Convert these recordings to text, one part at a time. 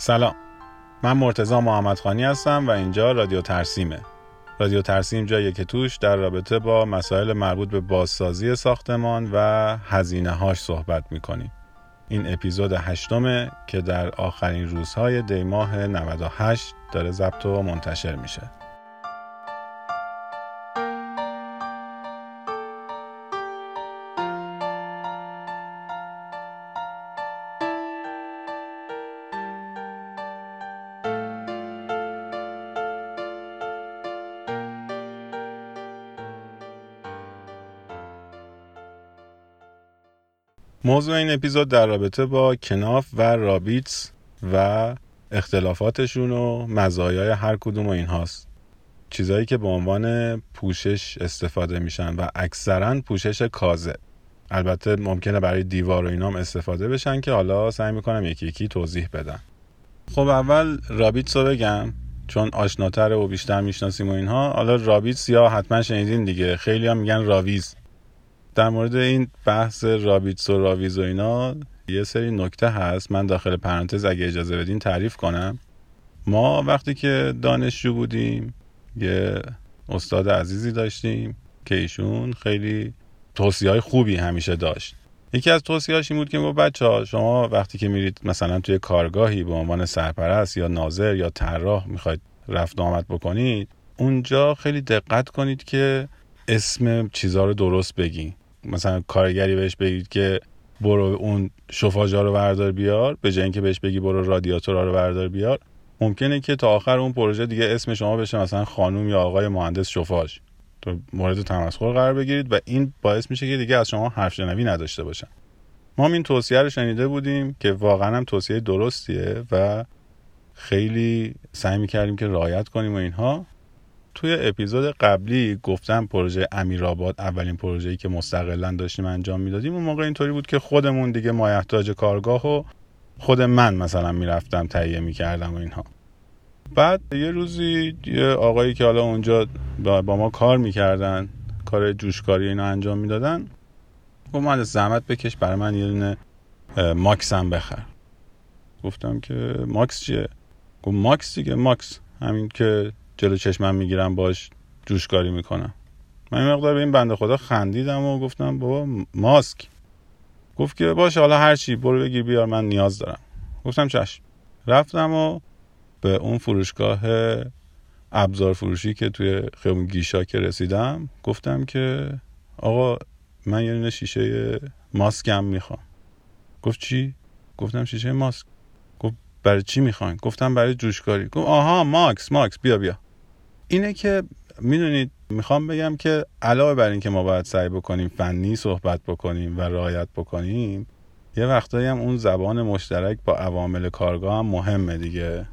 سلام. من مرتزا محمد خانی هستم و اینجا رادیو ترسیمه. رادیو ترسیم جایی که توش در رابطه با مسائل مربوط به بازسازی ساختمان و هزینه هاش صحبت می‌کنیم. این اپیزود هشتمه که در آخرین روزهای دیماه 98 داره ضبط و منتشر میشه. موضوع این اپیزود در رابطه با کناف و رابیتس و اختلافاتشون و مزایای هر کدوم و اینهاست. چیزایی که به عنوان پوشش استفاده میشن و اکثرا پوشش کاذبه. البته ممکنه برای دیوار و اینام استفاده بشن که حالا سعی می‌کنم یکی یکی توضیح بدم. خب اول رابیتس رو بگم. چون آشناتر و بیشتر می‌شناسیم و اینها حالا رابیتس یا حتما شنیدین دیگه. خیلی هم میگن راویز. در مورد این بحث رابیتس و راویز و اینا یه سری نکته هست. من داخل پرانتز اگه اجازه بدین تعریف کنم. ما وقتی که دانشجو بودیم یه استاد عزیزی داشتیم که ایشون خیلی توصیه های خوبی همیشه داشت. یکی از توصیهاش این بود که با بچه ها شما وقتی که میرید مثلا توی کارگاهی به عنوان سرپرست یا ناظر یا طراح می‌خواید رفت آمد بکنید اونجا خیلی دقت کنید که اسم چیزها رو درست بگین. مثلا کارگری بهش بگید که برو اون شفاژا رو بردار بیار به جای اینکه بهش بگی برو رادیاتور رو بردار بیار ممکنه که تا آخر اون پروژه دیگه اسم شما بشه مثلا خانوم یا آقای مهندس شفاژ تو مورد تمسخر قرار بگیرید و این باعث میشه که دیگه از شما حرف شنوی نداشته باشن. ما هم این توصیه رو شنیده بودیم که واقعا هم توصیه درستیه و خیلی سعی می‌کردیم که رعایت کنیم و اینها. توی اپیزود قبلی گفتم پروژه امیرآباد اولین پروژه‌ای که مستقلا داشتیم انجام می‌دادیم. اون موقع اینطوری بود که خودمون دیگه مایحتاج کارگاه و خود من مثلا می‌رفتم تهیه می‌کردم و اینها. بعد یه روزی یه آقایی که حالا اونجا با ما کار می‌کردن کار جوشکاری اینا انجام می‌دادن گفت من زحمت بکش برای من یه دونه ماکس هم بخر. گفتم که ماکس چیه؟ گفت ماکس دیگه ماکس. همین که جلو چشمم می‌گیرم باش جوشکاری می‌کنم. من این مقدار به این بنده خدا خندیدم و گفتم بابا ماسک. گفت که باش حالا هر چی برو بگیر بیار من نیاز دارم. گفتم چشم. رفتم و به اون فروشگاه ابزار فروشی که توی خیابون گیشا که رسیدم گفتم که آقا من یه شیشه ماسکم می‌خوام. گفت چی؟ گفتم شیشه ماسک. گفت برای چی می‌خواین؟ گفتم برای جوشکاری. گفت آها ماکس ماکس بیا بیا. اینه که می‌دونید می‌خوام بگم که علاوه بر اینکه ما باید سعی بکنیم فنی صحبت بکنیم و رعایت بکنیم یه وقتایی هم اون زبان مشترک با عوامل کارگاه هم مهمه دیگه.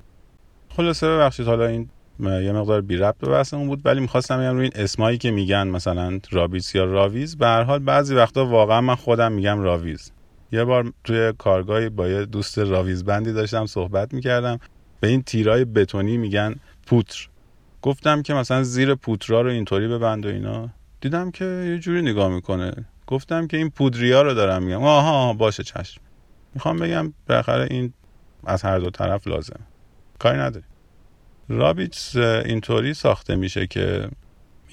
خلاصه ببخشید حالا این یه مقدار بی ربط به بحثمون بود ولی می‌خواستم بگم روی این اسمایی که میگن مثلا رابیس یا راویز به هر حال بعضی وقتا واقعا من خودم میگم راویز. یه بار توی کارگاهی با یه دوست راویز بندی داشتم صحبت می‌کردم. به این تیرای بتونی میگن پوتر. گفتم که مثلا زیر پوترا رو اینطوری ببند و اینا. دیدم که یه جوری نگاه می‌کنه. گفتم که این پوترا رو دارم میگم. آها باشه چشم. می‌خوام بگم بالاخره این از هر دو طرف لازم. کاری نداری رابیتس اینطوری ساخته میشه که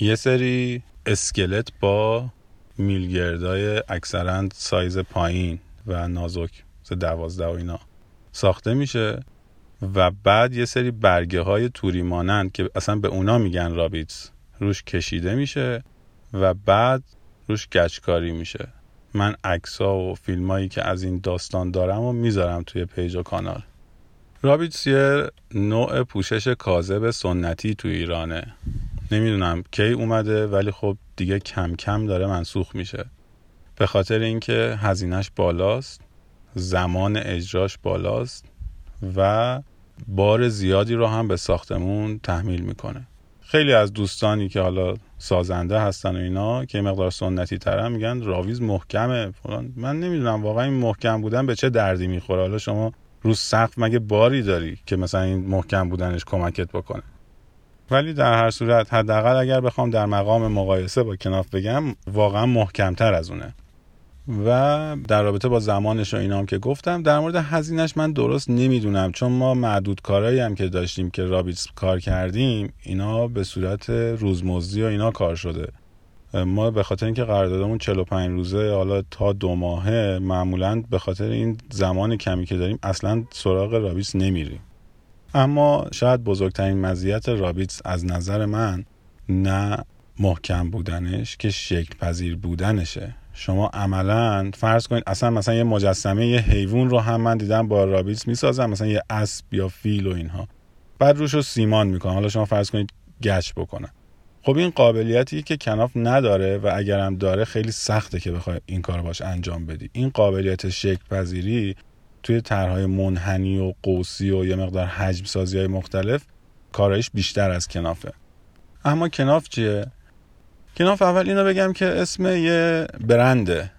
یه سری اسکلت با میلگردای اکثرا سایز پایین و نازک دوازده و اینا ساخته میشه. و بعد یه سری برگه های توری مانند که اصلا به اونا میگن رابیتس روش کشیده میشه و بعد روش گچکاری میشه. من عکسا و فیلمایی که از این داستان دارم و می‌ذارم توی page و کانال. رابیتس یه نوع پوشش کاذب سنتی توی ایرانه. نمی‌دونم کی اومده ولی خب دیگه کم کم داره منسوخ میشه. به خاطر اینکه هزینهش بالاست زمان اجراش بالاست و بار زیادی رو هم به ساختمون تحمیل می‌کنه. خیلی از دوستانی که حالا سازنده هستن و اینا یه مقدار سنتی تر میگن راویز محکمه. فلان. من نمی‌دونم واقعا این محکم بودن به چه دردی می‌خوره. حالا شما رو سقف مگه باری داری که مثلا این محکم بودنش کمکت بکنه؟ ولی در هر صورت حداقل اگر بخوام در مقام مقایسه با کناف بگم واقعا محکمتر از اونه. و در رابطه با زمانش و اینام که گفتم در مورد هزینهش من درست نمی‌دونم. چون ما معدود کارهایی هم که داشتیم که رابیتس کار کردیم اینا به صورت روزمزدی و اینا کار شده. ما به خاطر اینکه قراردادمون 45 روزه حالا تا دو ماهه معمولا به خاطر این زمان کمی که داریم اصلا سراغ رابیتس نمیریم. اما شاید بزرگترین مزیت رابیتس از نظر من نه محکم بودنش که شکل پذیر بودنشه. شما عملا فرض کنید اصلا مثلا یه مجسمه یه حیوان رو هم من دیدم با رابیتس می‌سازم مثلا یه اسب یا فیل و اینها. بعد روش رو سیمان می‌کنم. حالا شما فرض کنید گچ بکنن خب این قابلیتی که کناف نداره و اگرم داره خیلی سخته که بخوای این کار باش انجام بدی. این قابلیت شکل پذیری توی طرحهای منحنی و قوسی و یه مقدار حجم سازی های مختلف کارایش بیشتر از کنافه اما کناف چیه؟ کناف اول اینو بگم که اسم یه برنده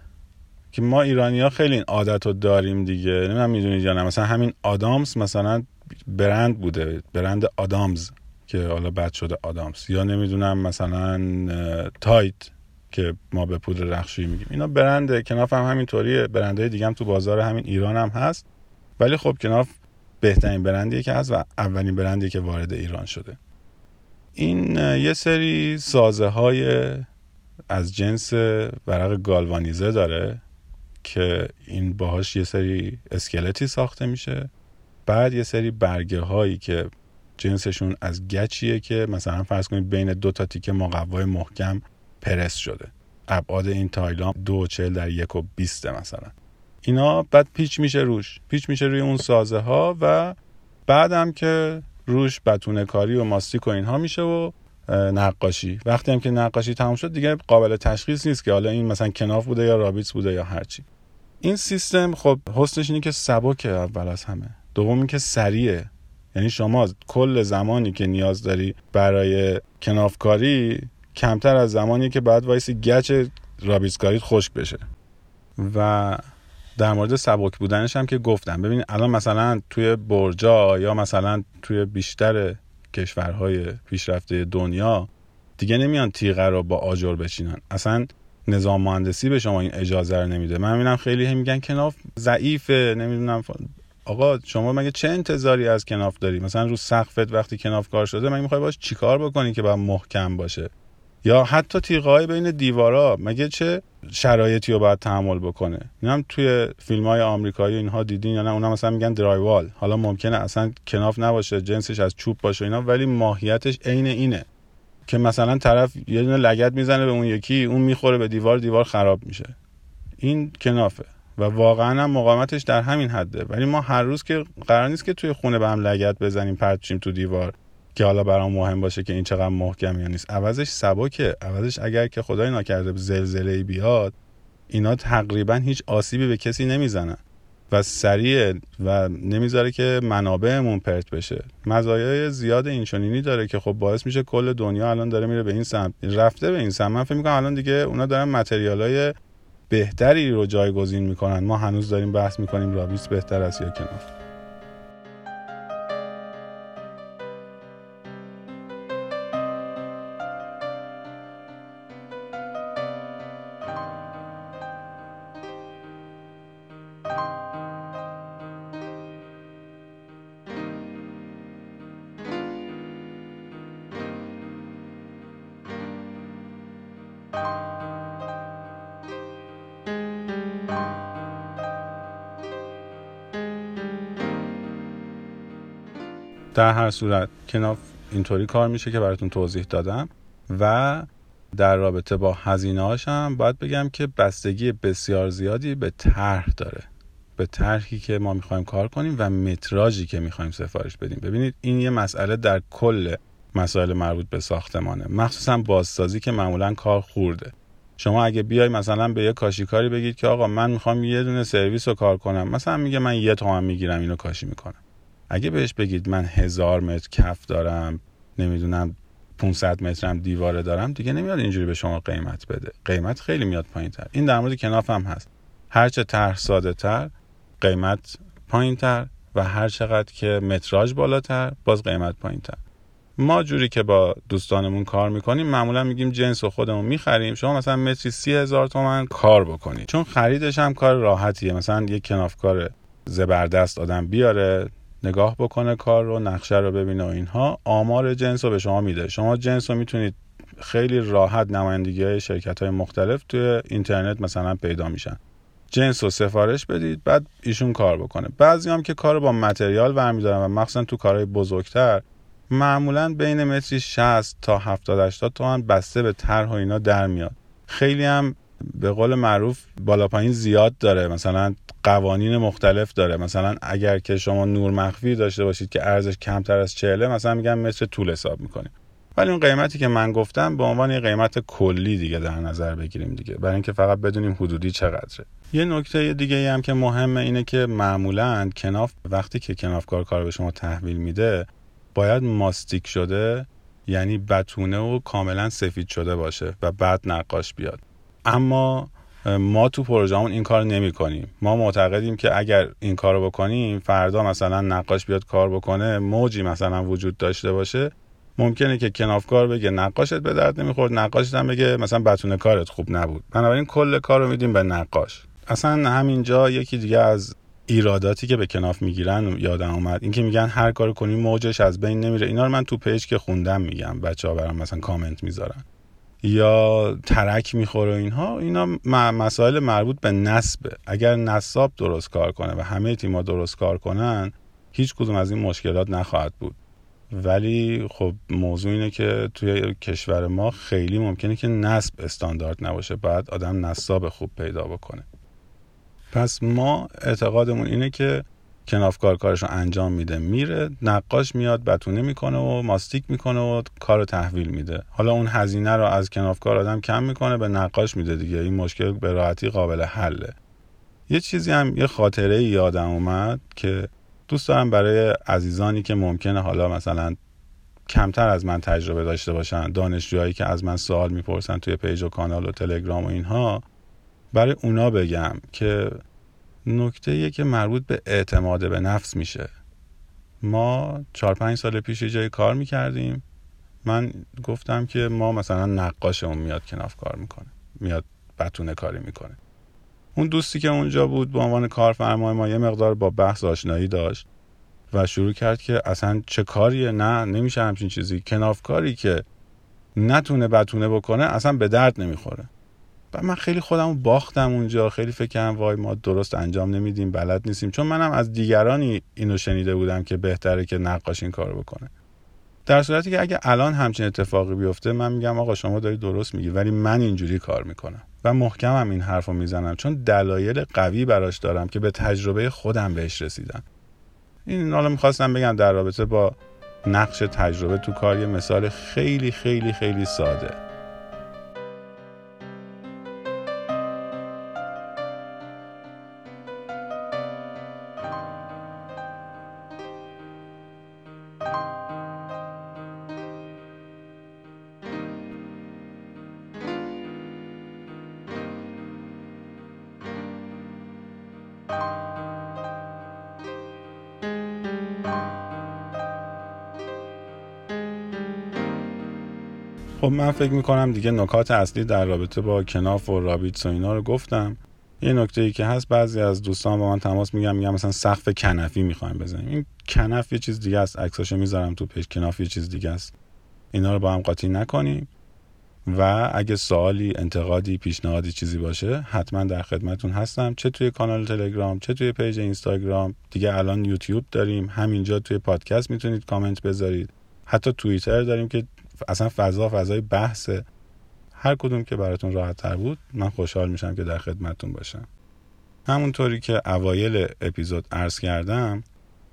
که ما ایرانی ها خیلی این عادت رو داریم دیگه. نمی‌دونم می‌دونید یا نه. مثلا همین آدامس مثلا برند بوده. برند آدامز که حالا بد شده آدامس یا نمی‌دونم مثلا تایت که ما به پودر رخشویی میگیم. اینا برند کناف هم همینطوریه. برندهای دیگه هم تو بازار همین ایران هم هست. ولی خب کناف بهترین برندیه که هست و اولین برندی که وارد ایران شده. این یه سری سازه های از جنس ورق گالوانیزه داره که این باهاش یه سری اسکلتی ساخته میشه. بعد یه سری برگه هایی که جنسشون از گچیه که مثلا فرض کنید بین دو تا تیکه مقوای محکم پرس شده. ابعاد این تایلام دو چل در یک و بیسته مثلا. اینا بعد پیچ میشه روش. پیچ میشه روی اون سازه ها و بعدم که روش بتونه کاری و ماستیک و اینها میشه و نقاشی. وقتی هم که نقاشی تموم شد دیگه قابل تشخیص نیست که حالا این مثلا کناف بوده یا رابیتس بوده یا هرچی این سیستم خب حسنش اینه که سبکه اول از همه. دوم اینکه سریعه یعنی شما کل زمانی که نیاز داری برای کنافکاری کمتر از زمانی که بعد وایسی گچ رابیتس کاریت خشک بشه. و در مورد سبک بودنش هم که گفتم. ببینید الان مثلا توی برجا یا مثلا توی بیشتر کشورهای پیشرفته دنیا دیگه نمیان تیغه رو با آجر بچینن. اصلا نظام مهندسی به شما این اجازه رو نمیده. من می‌بینم خیلی هم میگن کناف ضعیفه نمی‌دونم آقا شما مگه چه انتظاری از کناف داری؟ مثلا رو سقفت وقتی کناف کار شده مگه می‌خوای باش چیکار بکنی که باید محکم باشه؟ یا حتی تیغای بین دیوارا مگه چه شرایطی رو باید تحمل بکنه؟ این هم توی فیلم های آمریکایی اینها دیدین یا نه؟ اونا مثلا میگن درایوال. حالا ممکنه اصلا کناف نباشه جنسش از چوب باشه اینا ولی ماهیتش عین اینه که مثلا طرف یه دونه لگت می‌زنه به اون یکی اون می‌خوره به دیوار دیوار خراب میشه. این کنافه و واقعا هم مقاومتش در همین حده. ولی ما هر روز که قرار نیست که توی خونه به هم لگت بزنیم پرچیم تو دیوار. که حالا برام مهم باشه که این چقدر محکم یا نیست. عوضش سبکه. عوضش اگر که خدای ناکرده زلزله بیاد اینا تقریبا هیچ آسیبی به کسی نمی‌زنن و سریع و نمی‌ذاره که منابعمون پرت بشه. مزایای زیاد اینچنینی داره که خب باعث میشه کل دنیا الان داره میره به این سمت رفته به این سمت من فکر می‌کنم الان دیگه اونا دارن متریالای بهتری رو جایگزین می‌کنن. ما هنوز داریم بحث می‌کنیم رابیس بهتر است یا کنار. در هر صورت کناف اینطوری کار میشه که براتون توضیح دادم و در رابطه با هزینه هم باید بگم که بستگی بسیار زیادی به طرح داره. به طرحی که ما می‌خوایم کار کنیم و متراژی که می‌خوایم سفارش بدیم. ببینید این یه مسئله در کل مسائل مربوط به ساختمانه. مخصوصا بازسازی که معمولا کار خورده. شما اگه بیای مثلا به یه کاشیکاری بگید که آقا من می‌خوام یه دونه سرویس رو کار کنم. مثلا میگه من یه تومن می‌گیرم اینو کاشی می‌کنم. اگه بهش بگید من هزار متر کف دارم نمی‌دونم 500 مترم دیواره دارم دیگه نمیاد اینجوری به شما قیمت بده. قیمت خیلی میاد پایین تر این در مورد کناف هم هست. هرچه طرح ساده تر قیمت پایین تر و هر چقدر که متراژ بالاتر باز قیمت پایین تر ما جوری که با دوستانمون کار می‌کنیم معمولا میگیم جنس و خودمون می‌خریم. شما مثلا متری سی هزار تومن کار بکنید. چون خریدش هم کار راحتیه. مثلا یک کنافکار زبردست آدم بیاره نگاه بکنه کار رو نقشه رو ببینه و اینها آمار جنس رو به شما میده. شما جنس رو می‌تونید خیلی راحت نمایندگی های شرکت های مختلف توی اینترنت مثلا پیدا میشن. جنس رو سفارش بدید بعد ایشون کار بکنه. بعضی هم که کار با متریال برمیدارن و مخصوصا تو کارهای بزرگتر معمولا بین متری 60 تا 70 80 تومن بسته به طرح و اینا در میاد. خیلی هم به قول معروف بالا پایین زیاد داره. مثلا قوانین مختلف داره. مثلا اگر که شما نور مخفی داشته باشید که ارزش کمتر از 40 مثلا میگن متر طول حساب می‌کنیم ولی اون قیمتی که من گفتم به عنوان یه قیمت کلی دیگه در نظر بگیریم دیگه. برای اینکه فقط بدونیم حدودی چقدره. یه نکته دیگه هم که مهمه اینه که معمولا کناف وقتی که کنافکار کار به شما تحویل میده باید ماستیک شده یعنی بتونه و کاملا سفید شده باشه و بعد نقاش بیاد. اما ما تو پروژهمون این کار نمی کنیم ما معتقدیم که اگر این کار رو بکنیم فردا مثلا نقاش بیاد کار بکنه موجی مثلا وجود داشته باشه. ممکنه که کنافکار بگه نقاشت به درد نمی‌خورد نقاشت هم بگه مثلا بتونه کارت خوب نبود. بنابراین کل کار رو میدیم به نقاش. اصلا همینجا یکی دیگه از ایراداتی که به کناف می‌گیرن یادم اومد. اینکه میگن هر کار کنی موجش از بین نمیره. اینا رو من تو page که خوندم میگم. بچه ها برام مثلا کامنت می‌ذارن. یا ترک می‌خوره اینها اینا مسائل مربوط به نصبه. اگر نصاب درست کار کنه و همه تیما درست کار کنن هیچ کدوم از این مشکلات نخواهد بود. ولی خب موضوع اینه که توی کشور ما خیلی ممکنه که نصب استاندارد نباشه بعد آدم نصاب خوب پیدا بکنه. پس ما اعتقادمون اینه که کنافکار کارش رو انجام میده میره نقاش میاد بتونه می‌کنه و ماستیک می‌کنه و کار رو تحویل میده. حالا اون هزینه رو از کنافکار آدم کم می‌کنه به نقاش میده دیگه. این مشکل به راحتی قابل حله. یه چیزی هم یه خاطره یادم اومد که دوست دارم برای عزیزانی که ممکنه حالا مثلا کمتر از من تجربه داشته باشن دانشجوهایی که از من سوال می‌پرسن توی پیج و کانال و تلگرام و اینها برای اونا بگم که نکته که مربوط به اعتماد به نفس میشه. ما چهار پنج سال پیش جای کار می‌کردیم. من گفتم که ما مثلا نقاشمون میاد کناف کار می‌کنه میاد بتونه کاری می‌کنه. اون دوستی که اونجا بود به عنوان کارفرمای ما یه مقدار با بحث آشنایی داشت و شروع کرد که اصلا چه کاریه نه نمیشه همچین چیزی. کنافکاری که نتونه بتونه بکنه اصلا به درد نمی‌خوره. و من خیلی خودم باختم اونجا. خیلی فکر کردم وای ما درست انجام نمیدیم بلد نیستیم. چون منم از دیگرانی اینو شنیده بودم که بهتره که نقاش این کار بکنه. در صورتی که اگه الان همچین اتفاقی بیفته من میگم آقا شما داری درست میگی ولی من اینجوری کار می‌کنم و محکمم این حرف می‌زنم. چون دلایل قوی براش دارم که به تجربه خودم بهش رسیدم. این حالا می‌خواستم بگم در رابطه با نقش تجربه تو کار یه مثال خیلی خیلی خیلی ساده. خب من فکر می‌کنم دیگه نکات اصلی در رابطه با کناف و رابیتس و اینا رو گفتم. یه نکته ای که هست بعضی از دوستان با من تماس می‌گیرن میگن مثلا سقف کنفی می‌خوایم بزنیم. این کنف یه چیز دیگه است. عکساشو می‌ذارم تو پیج. کناف یه چیز دیگه است. اینا رو با هم قاطی نکنیم. و اگه سوالی انتقادی پیشنهادی چیزی باشه حتما در خدمتون هستم. چه توی کانال تلگرام چه توی پیج اینستاگرام. دیگه الان یوتیوب داریم. همینجا توی پادکست می‌تونید کامنت بذارید. حتی توییتر داریم که اصلا فضا فضای بحثه هر کدوم که براتون راحت تر بود من خوشحال میشم که در خدمتون باشم. همونطوری که اوایل اپیزود عرض کردم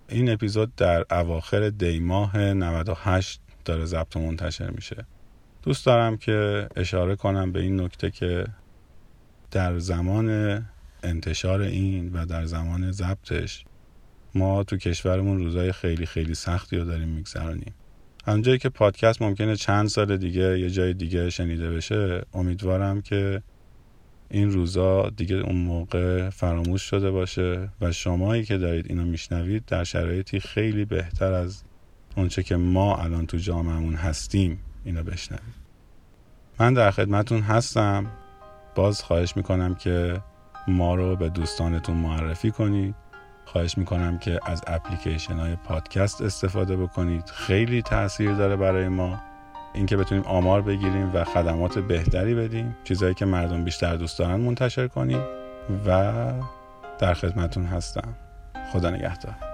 این اپیزود در اواخر دیماه 98 داره ضبط و منتشر میشه. دوست دارم که اشاره کنم به این نکته که در زمان انتشار این و در زمان ضبطش ما تو کشورمون روزای خیلی خیلی سختی رو داریم میگذرانیم همونجایی که پادکست ممکنه چند سال دیگه یه جای دیگه شنیده بشه امیدوارم که این روزا دیگه اون موقع فراموش شده باشه و شمایی که دارید اینو میشنوید در شرایطی خیلی بهتر از اونچه که ما الان تو جامعهمون هستیم اینو بشنوید. من در خدمتون هستم. باز خواهش می‌کنم که ما رو به دوستانتون معرفی کنید. خواهش می‌کنم که از اپلیکیشن های پادکست استفاده بکنید. خیلی تاثیر داره برای ما. اینکه بتونیم آمار بگیریم و خدمات بهتری بدیم. چیزهایی که مردم بیشتر دوست دارن منتشر کنیم. و در خدمتون هستم. خدا نگهدار.